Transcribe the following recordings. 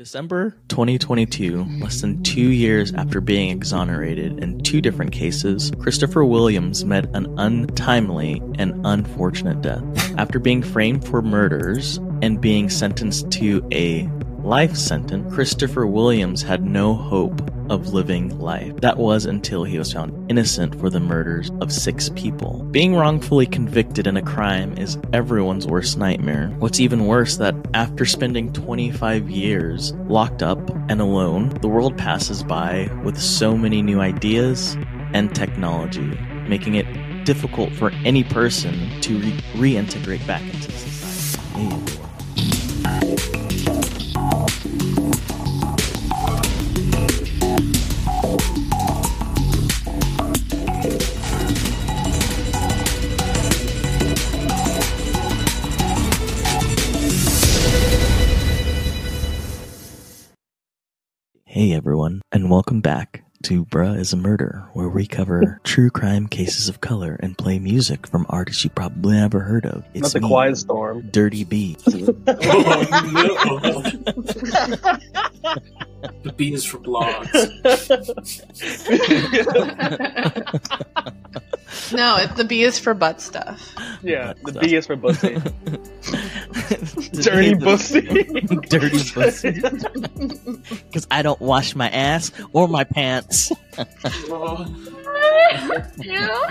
December 2022, less than two years after being exonerated in two different cases, Christopher Williams met an untimely and unfortunate death. After being framed for murders and being sentenced to a life sentence, Christopher Williams had no hope of living life. That was until he was found innocent for the murders of six people. Being wrongfully convicted in a crime is everyone's worst nightmare. What's even worse that after spending 25 years locked up and alone, the world passes by with so many new ideas and technology, making it difficult for any person to re- reintegrate back into society. Everyone, and welcome back to Bruh Issa Murder, where we cover true crime cases of color and play music from artists you probably never heard of. Not It's the me, Quiet Storm. Dirty B. Oh, no. the B is for blogs. No, it, the B is for butt stuff. yeah, the B is for pussy. Dirty Dirty pussy. Dirty pussy. Because I don't wash my ass or my pants.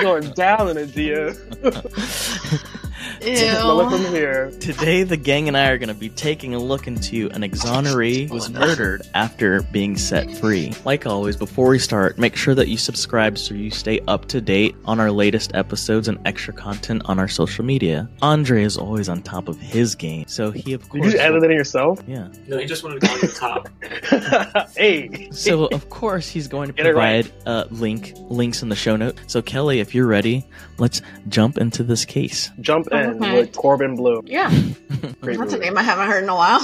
Going down in a deer. Smell from here. Today, the gang and I are going to be taking a look into an exoneree who was murdered after being set free. Like always, before we start, make sure that you subscribe so you stay up to date on our latest episodes and extra content on our social media. Andre is always on top of his game, so he of Did course. you edit it yourself? Yeah. no, he just wanted to go on the top. hey. So of course he's going to Get it right. provide uh, link links in the show note. So Kelly, if you're ready, let's jump into this case. Jump in Okay. with Corbin Bleu. Yeah, Great that's a name I haven't heard in a while.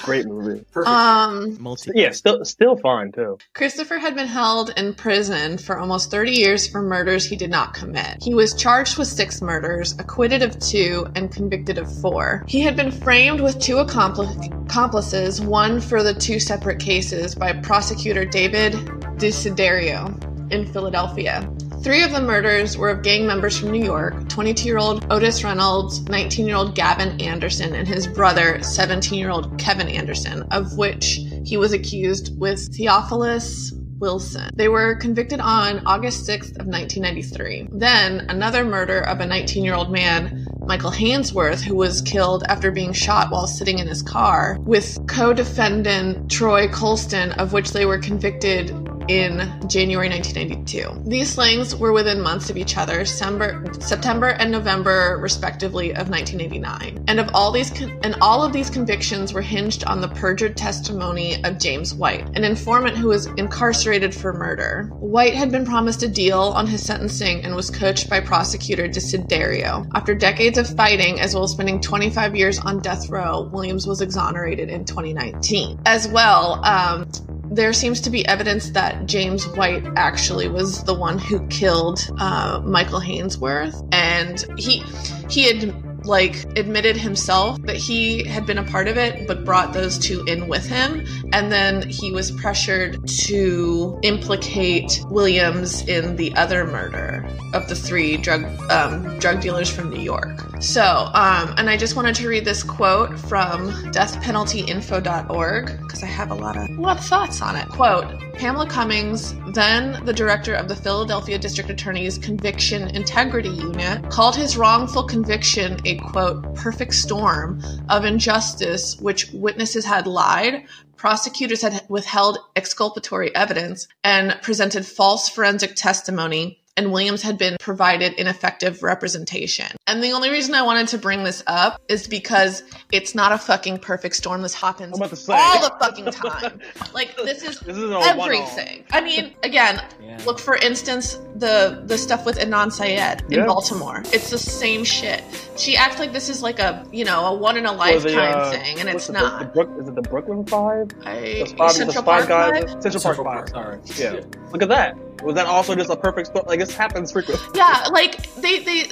Great movie. Perfect. Um, Multi. Yeah, still still fine too. Christopher had been held in prison for almost 30 years for murders he did not commit. He was charged with six murders, acquitted of two, and convicted of four. He had been framed with two accompli- accomplices, one for the two separate cases by prosecutor David Desiderio in Philadelphia. Three of the murders were of gang members from New York 22 year old Otis Reynolds, 19 year old Gavin Anderson, and his brother, 17 year old Kevin Anderson, of which he was accused with Theophalis Wilson. They were convicted on August 6th of 1993. Then another murder of a 19 year old man, Michael Hainsworth, who was killed after being shot while sitting in his car, with co-defendant Troy Coulston, of which they were convicted in January 1992. These slayings were within months of each other, September, September and November, respectively, of 1989. And of all these, and all of these convictions were hinged on the perjured testimony of James White, an informant who was incarcerated for murder. White had been promised a deal on his sentencing and was coached by prosecutor Desiderio. After decades of fighting, as well as spending 25 years on death row, Williams was exonerated in 2019. As well, um, there seems to be evidence that James White actually was the one who killed uh, Michael Hainsworth, and he he had like admitted himself that he had been a part of it, but brought those two in with him, and then he was pressured to implicate Williams in the other murder of the three drug um, drug dealers from New York. So, um, and I just wanted to read this quote from deathpenaltyinfo.org because I have a lot of a lot of thoughts on it. Quote: Pamela Cummings, then the director of the Philadelphia District Attorney's Conviction Integrity Unit, called his wrongful conviction a quote perfect storm of injustice, which witnesses had lied. Prosecutors had withheld exculpatory evidence and presented false forensic testimony and Williams had been provided ineffective representation. And the only reason I wanted to bring this up is because it's not a fucking perfect storm. This happens I'm about to say. all the fucking time. Like this is This is one-off. everything. I mean, again, Yeah. look for instance the the stuff with Adnan Syed in Yeah. Baltimore. It's the same shit. She acts like this is like a you know a one in a Or the, lifetime uh, thing, and it's the- not. The, Brook, is it the Brooklyn Five? I, The five, the Central five Park guys. Five? Central, Central Park Park, Five. sorry. Yeah. Look at that. Was that also just a perfect spot? Like this happens frequently. Yeah, like they they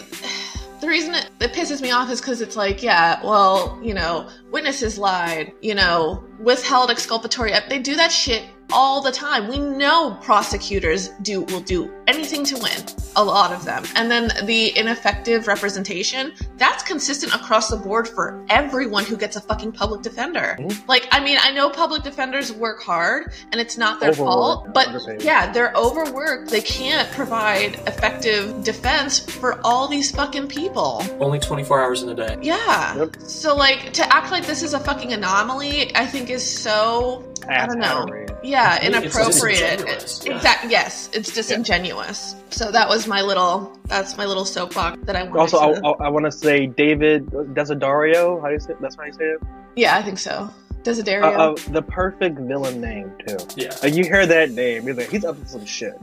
the reason it, it pisses me off is because it's like, yeah, well, you know, witnesses lied, you know, withheld exculpatory. They do that shit all the time. We know prosecutors do will do anything to win. A lot of them, and then the ineffective representation. That's consistent across the board for everyone who gets a fucking public defender. Mhm. Like, I mean, I know public defenders work hard, and it's not their Overworked, fault, but yeah, they're overworked. They can't provide effective defense for all these fucking people. Only 24 hours in a day. Yeah. Yep. So like to act like this is a fucking anomaly, I think is so I don't know. Ass-hattery. yeah It's inappropriate. disingenuous, yeah. Exactly. Yes, it's disingenuous. So that was my little that's my little soapbox that I wanted Also, I. I, I want to say David uh, Desiderio. How do you say? That's how you say it. yeah, I think so. Uh, Desiderio. uh, the perfect villain name too. Yeah. Like you hear that name, you're like, he's up to some shit.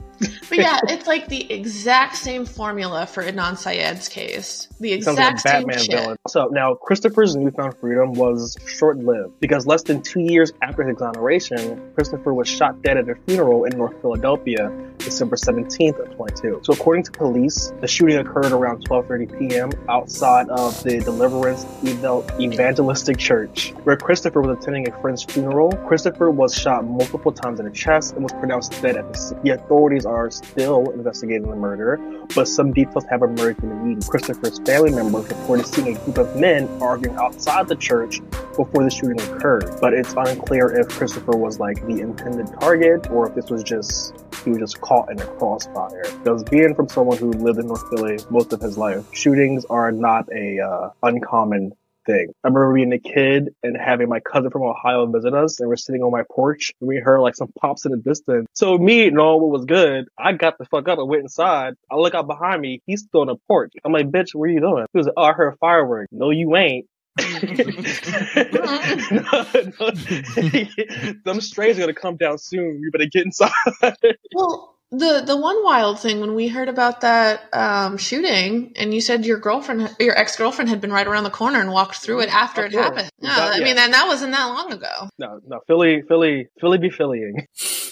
but yeah, it's like the exact same formula for Adnan Syed's case. The Sounds like a exact same Batman shit. villain. So now Christopher's newfound freedom was short-lived because less than two years after his exoneration, Christopher was shot dead at a funeral in North Philadelphia, December 17th of 22. So according to police, the shooting occurred around 12:30 p.m. outside of the Deliverance Evangelistic Church, where Christopher was attending a friend's funeral. Christopher was shot multiple times in the chest and was pronounced dead at the scene. The authorities are still investigating the murder, but some details have emerged in the media. Christopher's family members reported seeing a group of men arguing outside the church before the shooting occurred, but it's unclear if Christopher was like the intended target or if this was just he was just caught in a crossfire. Because being from someone who lived in North Philly most of his life, shootings are not a uh, uncommon thing. I remember being a kid and having my cousin from Ohio visit us, and we're sitting on my porch, and we heard like some pops in the distance. So me, knowing what was good, I got the fuck up and went inside. I look out behind me, he's still on the porch. I'm like, bitch, what are you doing? He was like, oh, I heard fireworks. No, you ain't. no, no. Them strays are gonna come down soon. You better get inside. Well, the the one wild thing when we heard about that um, shooting, and you said your girlfriend, your ex girlfriend, had been right around the corner and walked through it after it happened. Yeah, That- I yeah. mean, and that wasn't that long ago. no, no, Philly, Philly, Philly be Phillying.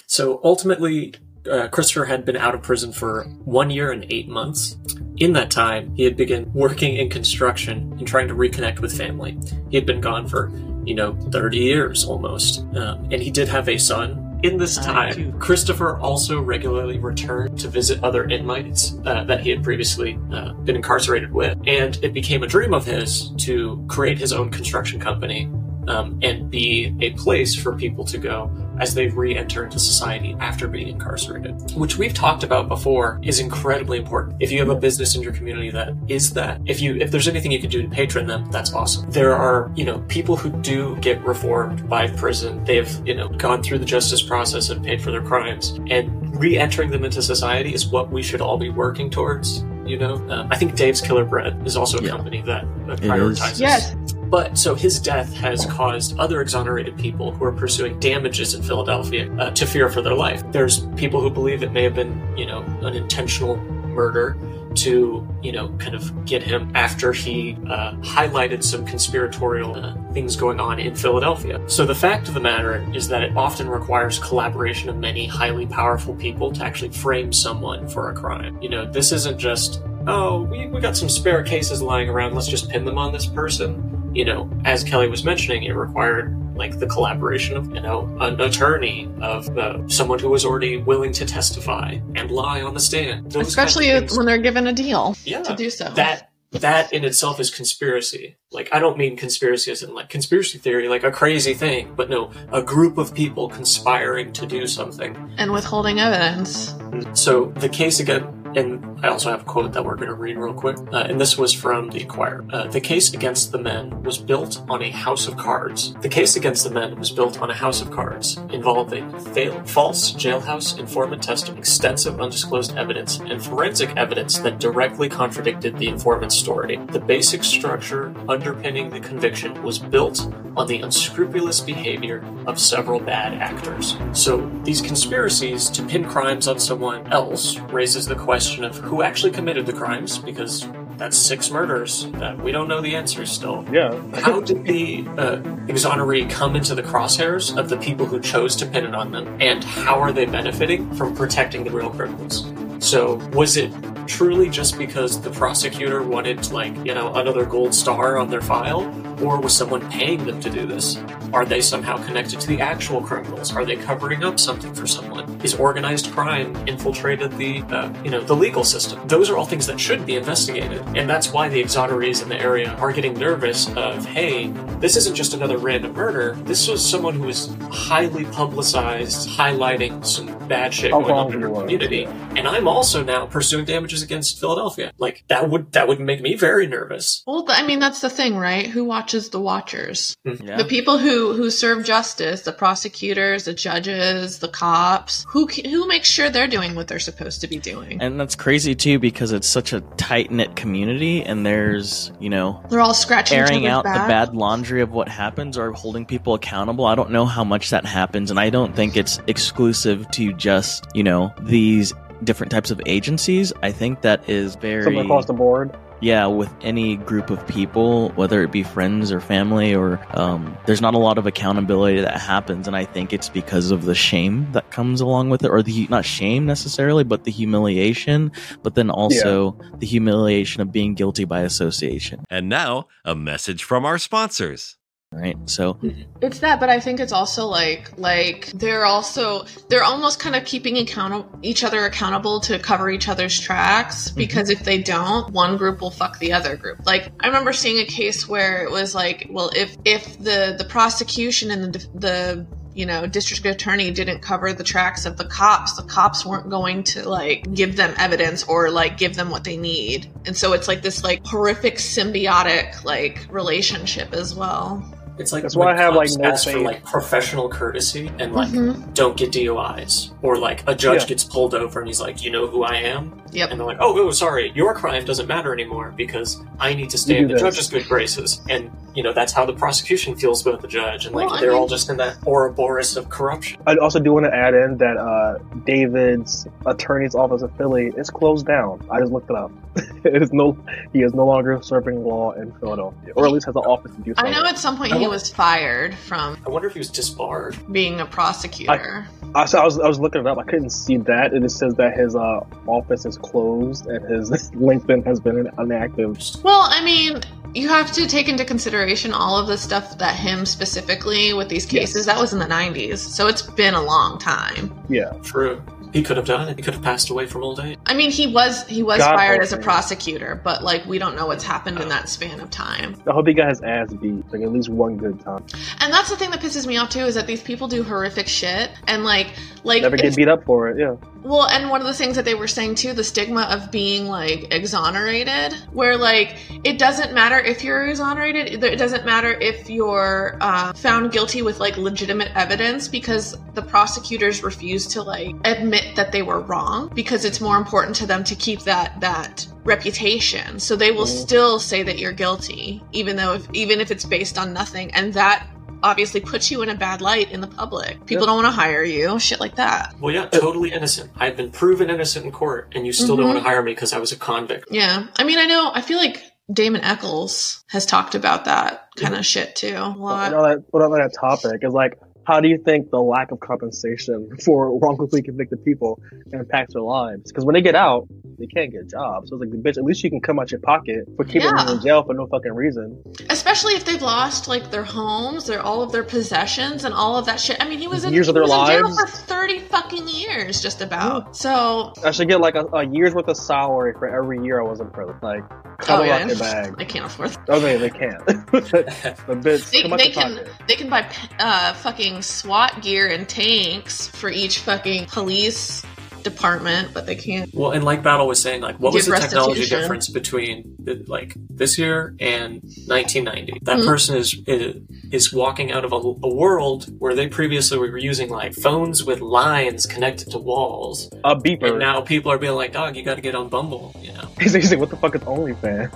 So ultimately, uh, Christopher had been out of prison for one year and eight months. In that time, he had begun working in construction and trying to reconnect with family. He had been gone for, you know, 30 years almost. Um, and he did have a son. In this time. Christopher also regularly returned to visit other inmates uh, that he had previously uh, been incarcerated with. And it became a dream of his to create his own construction company um, and be a place for people to go as they re-enter into society after being incarcerated, which we've talked about before is incredibly important. If you have a business in your community that is that, if you if there's anything you can do to patron them, that's awesome. There are you know people who do get reformed by prison. They've you know gone through the justice process and paid for their crimes, and re-entering them into society is what we should all be working towards. You know, um, I think Dave's Killer Bread is also a Yeah. company that, that is. prioritizes Yes. But so his death has caused other exonerated people who are pursuing damages in Philadelphia uh, to fear for their life. There's people who believe it may have been, you know, an intentional murder to, you know, kind of get him after he uh, highlighted some conspiratorial uh, things going on in Philadelphia. So the fact of the matter is that it often requires collaboration of many highly powerful people to actually frame someone for a crime. You know, this isn't just oh, we, we got some spare cases lying around, let's just pin them on this person. You know, as Kelly was mentioning, it required like the collaboration of, you know, an attorney, of uh, someone who was already willing to testify and lie on the stand. Those Especially kinds of when they're given a deal yeah, to do so. that that in itself is conspiracy. Like I don't mean conspiracy as in like conspiracy theory, like a crazy thing, but no, a group of people conspiring to do something. and withholding evidence. So the case again, and I also have a quote that we're going to read real quick, uh, and this was from the Inquirer. Uh, the case against the men was built on a house of cards. The case against the men was built on a house of cards, involving fa- false jailhouse informant testimony, extensive undisclosed evidence, and forensic evidence that directly contradicted the informant's story. The basic structure underpinning the conviction was built on the unscrupulous behavior of several bad actors. So these conspiracies to pin crimes on someone else raises the question of who actually committed the crimes, because that's six murders that we don't know the answers still. Yeah. How did the uh, exoneree come into the crosshairs of the people who chose to pin it on them, and how are they benefiting from protecting the real criminals? So was it truly just because the prosecutor wanted like you know another gold star on their file, or was someone paying them to do this? Are they somehow connected to the actual criminals? Are they covering up something for someone? Is organized crime infiltrated the uh, you know the legal system? Those are all things that should be investigated, and that's why the exonerees in the area are getting nervous. Of hey, this isn't just another random murder. This was someone who was highly publicized, highlighting some bad shit going on in you our was, community, and I'm also now pursuing damages against Philadelphia. Like that would that would make me very nervous. Well, I mean, that's the thing, right? Who watches the watchers? Mm-hmm. Yeah. The people who who serve justice, the prosecutors, the judges, the cops. Who who makes sure they're doing what they're supposed to be doing? And that's crazy too because it's such a tight knit community, and there's you know They're all scratching airing other's out the bad laundry of what happens or holding people accountable. I don't know how much that happens, and I don't think it's exclusive to just you know these different types of agencies. I think that is very Something across the board. Yeah with any group of people whether it be friends or family or um, there's not a lot of accountability that happens and i think it's because of the shame that comes along with it or the not shame necessarily but the humiliation but then also the humiliation of being guilty by association And now, a message from our sponsors. Right? So It's that, but I think it's also like like they're also they're almost kind of keeping accountable each other accountable to cover each other's tracks mm-hmm. because if they don't, one group will fuck the other group. Like I remember seeing a case where it was like, well, if if the the prosecution and the the you know district attorney didn't cover the tracks of the cops the cops weren't going to like give them evidence or like give them what they need. And so it's like this like horrific symbiotic like relationship as well It's like That's when why I have, like, cops no ask for like professional courtesy and like Mhm. don't get DUIs, or like a judge Yeah. gets pulled over and he's like, "You know who I am," Yep. and they're like, "Oh, oh, sorry, your crime doesn't matter anymore because I need to stay in the this. judge's good graces." And you know that's how the prosecution feels about the judge, and like Well, they're all mean- just in that Ouroboros of corruption. I also do want to add in that uh, David's attorney's office in Philly is closed down. I just looked it up. it is no, he is no longer serving law in Philadelphia, or at least has an office to do so. I know at some point he was fired from I wonder if he was disbarred. being a prosecutor. I, so I was I was looking it up. I couldn't see that. It just says that his uh, office is closed and his LinkedIn has been inactive. well, I mean, you have to take into consideration all of the stuff that him specifically with these cases, that was in the 90s. So it's been a long time. Yeah, True. He could have done it. He could have passed away from old age. I mean, he was he was God fired as a help me. prosecutor, but like we don't know what's happened in that span of time. I hope he got his ass beat like at least one good time. And that's the thing that pisses me off too is that these people do horrific shit and like like Never get beat up for it. Yeah, Well, and one of the things that they were saying too, the stigma of being like exonerated, where like it doesn't matter if you're exonerated, it doesn't matter if you're uh, found guilty with like legitimate evidence because the prosecutors refuse to like admit that they were wrong because it's more important to them to keep that that reputation. So they will still say that you're guilty, even though if, even if it's based on nothing, and that obviously puts you in a bad light in the public. People Yeah. don't want to hire you, shit like that. Well, yeah, totally innocent. I've been proven innocent in court, and you still don't Mhm. want to hire me because I was a convict. Yeah. I mean, I know, I feel like Damon Eccles has talked about that kind of shit too. A lot. on that, but on that topic is like, how do you think the lack of compensation for wrongfully convicted people impacts their lives? Because when they get out, they can't get jobs. So it's like, bitch, at least you can come out your pocket for keeping Yeah. them in jail for no fucking reason. Especially if they've lost like their homes, their all of their possessions, and all of that shit. I mean, he was in, Years of their in jail for thirty fucking years, just about. So, I should get like a, a year's worth of salary for every year I was in prison. Like, cut oh yeah, off your bag. I can't afford. That. Okay, they can't. the bitch, They, come they can pocket. they can buy uh, fucking SWAT gear and tanks for each fucking police department, but they can't. Well, and like Battle was saying, like, what was the technology difference between like this year and 1990? That Mhm. person is is- is walking out of a, a world where they previously were using like phones with lines connected to walls, A beeper. and now people are being like, "Dog, you got to get on Bumble," you know? He's he's like, what the fuck is OnlyFans?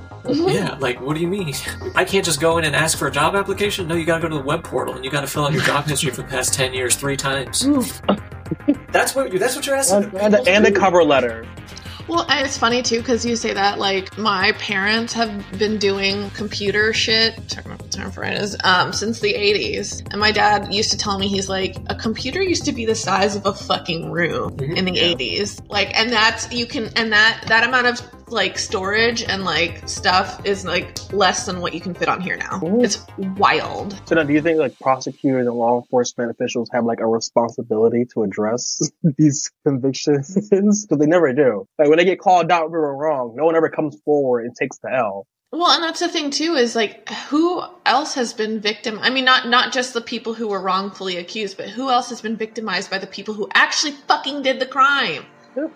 yeah, like, what do you mean? I can't just go in and ask for a job application. No, you got to go to the web portal and you got to fill out your job history for the past 10 years three times. That's what that's what you're asking. And, and, a, and a cover letter. Well, it's funny too because you say that. Like, my parents have been doing computer shit. term for it is um, since the 80s. And my dad used to tell me he's like a computer used to be the size of a fucking room Mhm. in the Yeah. 80s. Like and that's you can and that that amount of like storage and like stuff is like less than what you can fit on here now. It's wild. So now, do you think like prosecutors and law enforcement officials have like a responsibility to address these convictions? Because they never do. Like when they get called out, we were wrong. No one ever comes forward and takes the L. Well, and that's the thing too is like who else has been victim I mean not not just the people who were wrongfully accused, but who else has been victimized by the people who actually fucking did the crime?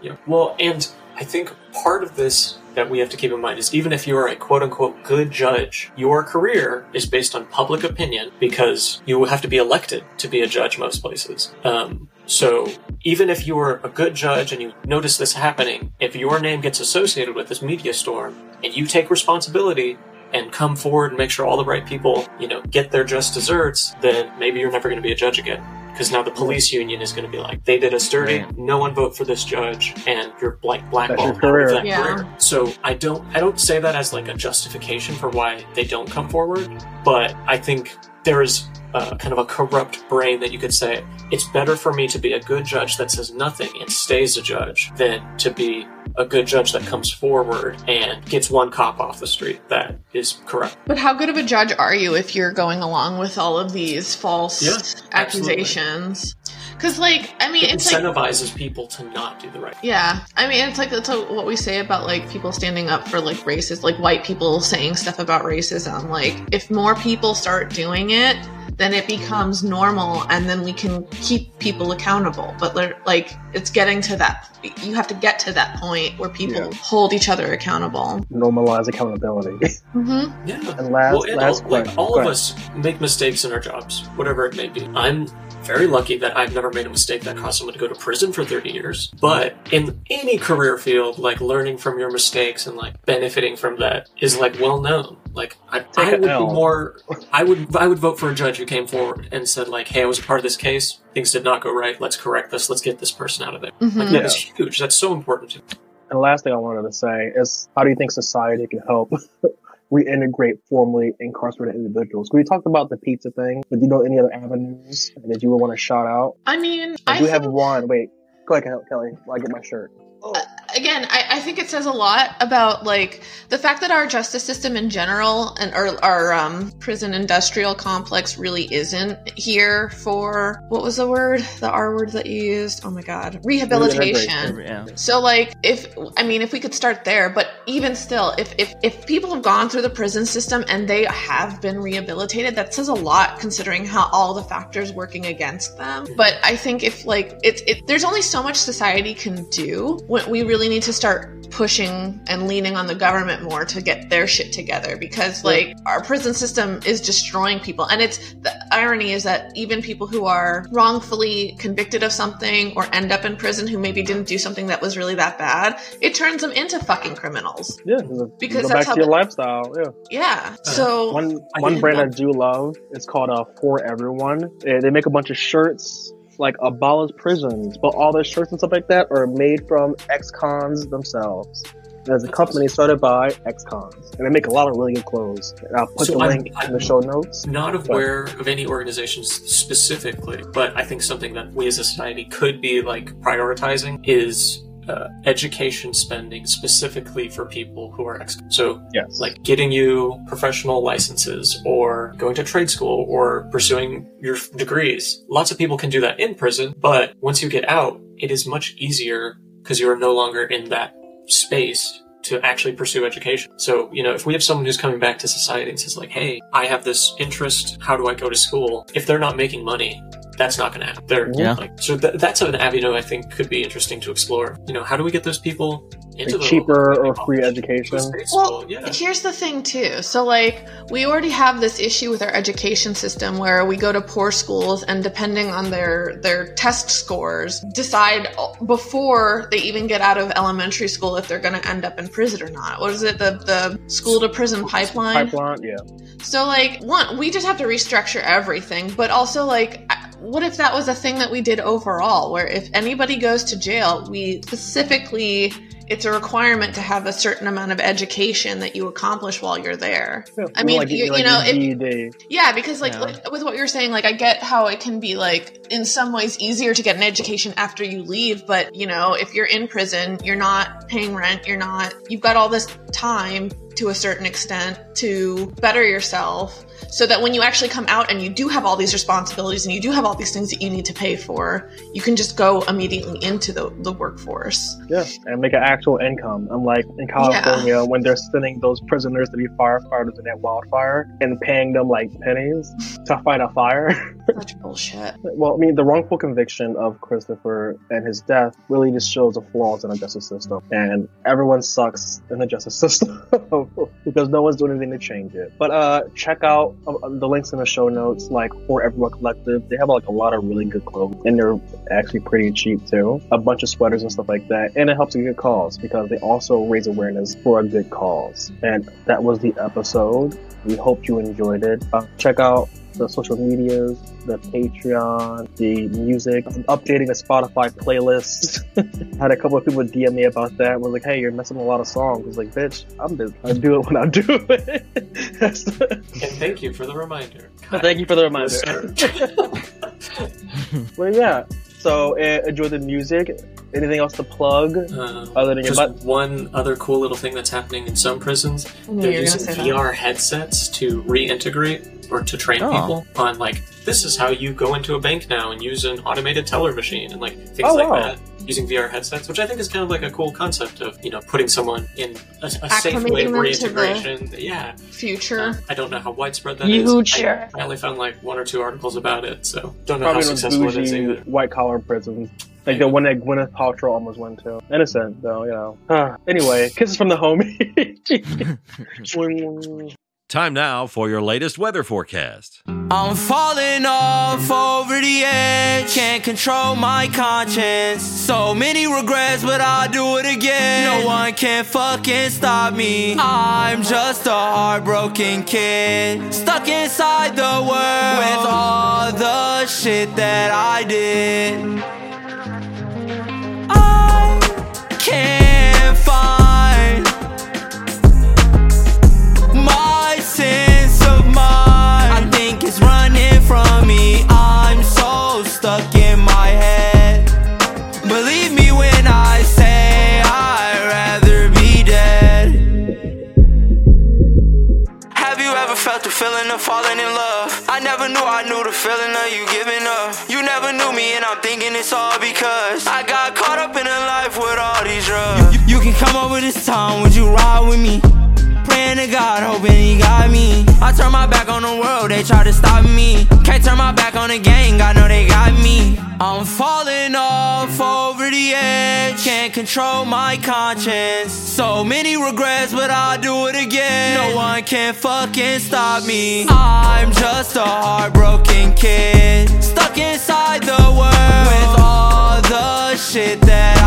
Yeah. Well, and I think part of this that we have to keep in mind is even if you are a quote unquote good judge, your career is based on public opinion because you have to be elected to be a judge most places. Um, so even if you are a good judge and you notice this happening, if your name gets associated with this media storm and you take responsibility and come forward and make sure all the right people, you know, get their just desserts, then maybe you're never going to be a judge again. Because now the police union is going to be like, they did us dirty. Right. No one vote for this judge, and you're like blackballed That's your out of career. that Yeah. career. So I don't, I don't say that as like a justification for why they don't come forward, but I think there is uh, kind of a corrupt brain that you could say it's better for me to be a good judge that says nothing and stays a judge than to be a good judge that comes forward and gets one cop off the street that is corrupt. But how good of a judge are you if you're going along with all of these false Yeah, accusations? Because, like, I mean, It it's like, incentivizes people to not do the right. yeah, I mean, it's like that's what we say about like people standing up for like racist, like white people saying stuff about racism. Like, if more people start doing it, then it becomes normal, and then we can keep people accountable. But like, it's getting to that. You have to get to that point where people Yeah. hold each other accountable. Normalize accountability. Mm-hmm. Yeah. and last, well, and last all, like all of us make mistakes in our jobs, whatever it may be. I'm very lucky that I've never made a mistake that caused someone to go to prison for 30 years. But in any career field, like learning from your mistakes and like benefiting from that is like well known. Like I, I would L. be more, I would, I would vote for a judge who came forward and said like, "Hey, I was a part of this case. Things did not go right. Let's correct this. Let's get this person out of there." Mm-hmm. Like that is huge. That's so important. To And the last thing I wanted to say is, how do you think society can help reintegrate formerly incarcerated individuals? We talked about the pizza thing, but do you know any other avenues that you would want to shout out? I mean, I I do think, have one. Wait, go ahead, Kelly. While I get my shirt. Oh. again, I, I think it says a lot about like the fact that our justice system in general and our, our um, prison industrial complex really isn't here for what was the word, the R word that you used? Oh my god, rehabilitation. Yeah. So like if I mean if we could start there, but even still, if if if people have gone through the prison system and they have been rehabilitated, that says a lot considering how all the factors working against them. But I think if like it's it there's only so much society can do. When we really need to start pushing and leaning on the government more to get their shit together because like our prison system is destroying people and it's the irony is that even people who are wrongfully convicted of something or end up in prison who maybe didn't do something that was really that bad it turns them into fucking criminals Yeah, Because that's back how to your the- lifestyle. Yeah. yeah so One one did brand I do love is called uh, For Everyone. They, they make a bunch of shirts like abolish prisons, but all their shirts and stuff like that are made from ex-cons themselves. There's a company started by ex-cons, and they make a lot of really good clothes. And I'll put So the I'm- link in the show notes. not aware of any organizations specifically, but I think something that we as a society could be like prioritizing is uh, education spending specifically for people who are ex. So, Yes. like getting you professional licenses or going to trade school or pursuing your degrees. Lots of people can do that in prison, but once you get out, it is much easier because you are no longer in that space to actually pursue education. So, you know, if we have someone who's coming back to society and says like, "Hey, I have this interest. How do I go to school?" If they're not making money, that's not going to happen. They're Yeah. like, so th- that's an avenue I think could be interesting to explore. You know, how do we get those people into Like the cheaper or free education. Well, yeah. here's the thing too. So like we already have this issue with our education system where we go to poor schools and depending on their their test scores decide before they even get out of elementary school if they're going to end up in prison or not. What is it? The the school to prison pipeline? Pipeline, yeah. So like one, we just have to restructure everything, but also like I- what if that was a thing that we did overall where if anybody goes to jail, we specifically it's a requirement to have a certain amount of education that you accomplish while you're there. Yeah, I mean, like, you- like you know, if- Yeah, because like, Yeah. like with what you're saying, like I get how it can be like in some ways easier to get an education after you leave, but you know, if you're in prison, you're not paying rent, you're not you've got all this time to a certain extent to better yourself so that when you actually come out and you do have all these responsibilities and you do have all these things that you need to pay for, you can just go immediately into the, the workforce. Yeah, and make an actual income. Unlike in California, when they're sending those prisoners to be firefighters in that wildfire and paying them like pennies to fight a fire. Such bullshit. well, I mean, the wrongful conviction of Christopher and his death really just shows the flaws in the justice system. And everyone sucks in the justice system because no one's doing anything to change it. But uh, check out uh, the links in the show notes, like for Everyone Collective. They have like a lot of really good clothes, and they're actually pretty cheap too. A bunch of sweaters and stuff like that, and it helps a good cause because they also raise awareness for a good cause. And that was the episode. We hope you enjoyed it. Uh, check out the social medias, the Patreon, the music, I'm updating the Spotify playlist. Had a couple of people DM me about that. Was like, "Hey, you're missing a lot of songs." I was like, "Bitch, I'm just I do it when I do it." And thank you for the reminder. Thank you for the reminder. Listener. Well, yeah. So uh, enjoy the music. Anything else to plug Uh, other than your just butt? one other cool little thing that's happening in some prisons. I They're you were gonna using say that. VR headsets to reintegrate or to train Oh. people on like this is how you go into a bank now and use an automated teller machine and like things Oh, like wow. that using VR headsets, which I think is kind of like a cool concept of you know putting someone in a, a safe way of them to the- reintegration. Yeah, Future. Uh, I don't know how widespread that is. Future. I, I only found like one or two articles about it, so don't know Probably how those successful it is either. white collar prisons. Like the one that Gwyneth Paltrow almost went to. Innocent though, you know. Anyway, kisses from the homie. Time now for your latest weather forecast. I'm falling off over the edge. Can't control my conscience. So many regrets, but I'll do it again. No one can fucking stop me. I'm just a heartbroken kid. Stuck inside the world with all the shit that I did. Stuck in my head. Believe me when I say I'd rather be dead. Have you ever felt the feeling of falling in love? I never knew I knew the feeling of you giving up. You never knew me, and I'm thinking it's all because I got caught up in a life with all these drugs. You, you can come over this time, would you ride with me? Praying to God, hoping he got me. I turn my back on the world, they try to stop me. Can't turn my back on the gang, I know they got me. I'm falling off over the edge. Can't control my conscience. So many regrets, but I'll do it again. No one can fucking stop me. I'm just a heartbroken kid. Stuck inside the world with all the shit that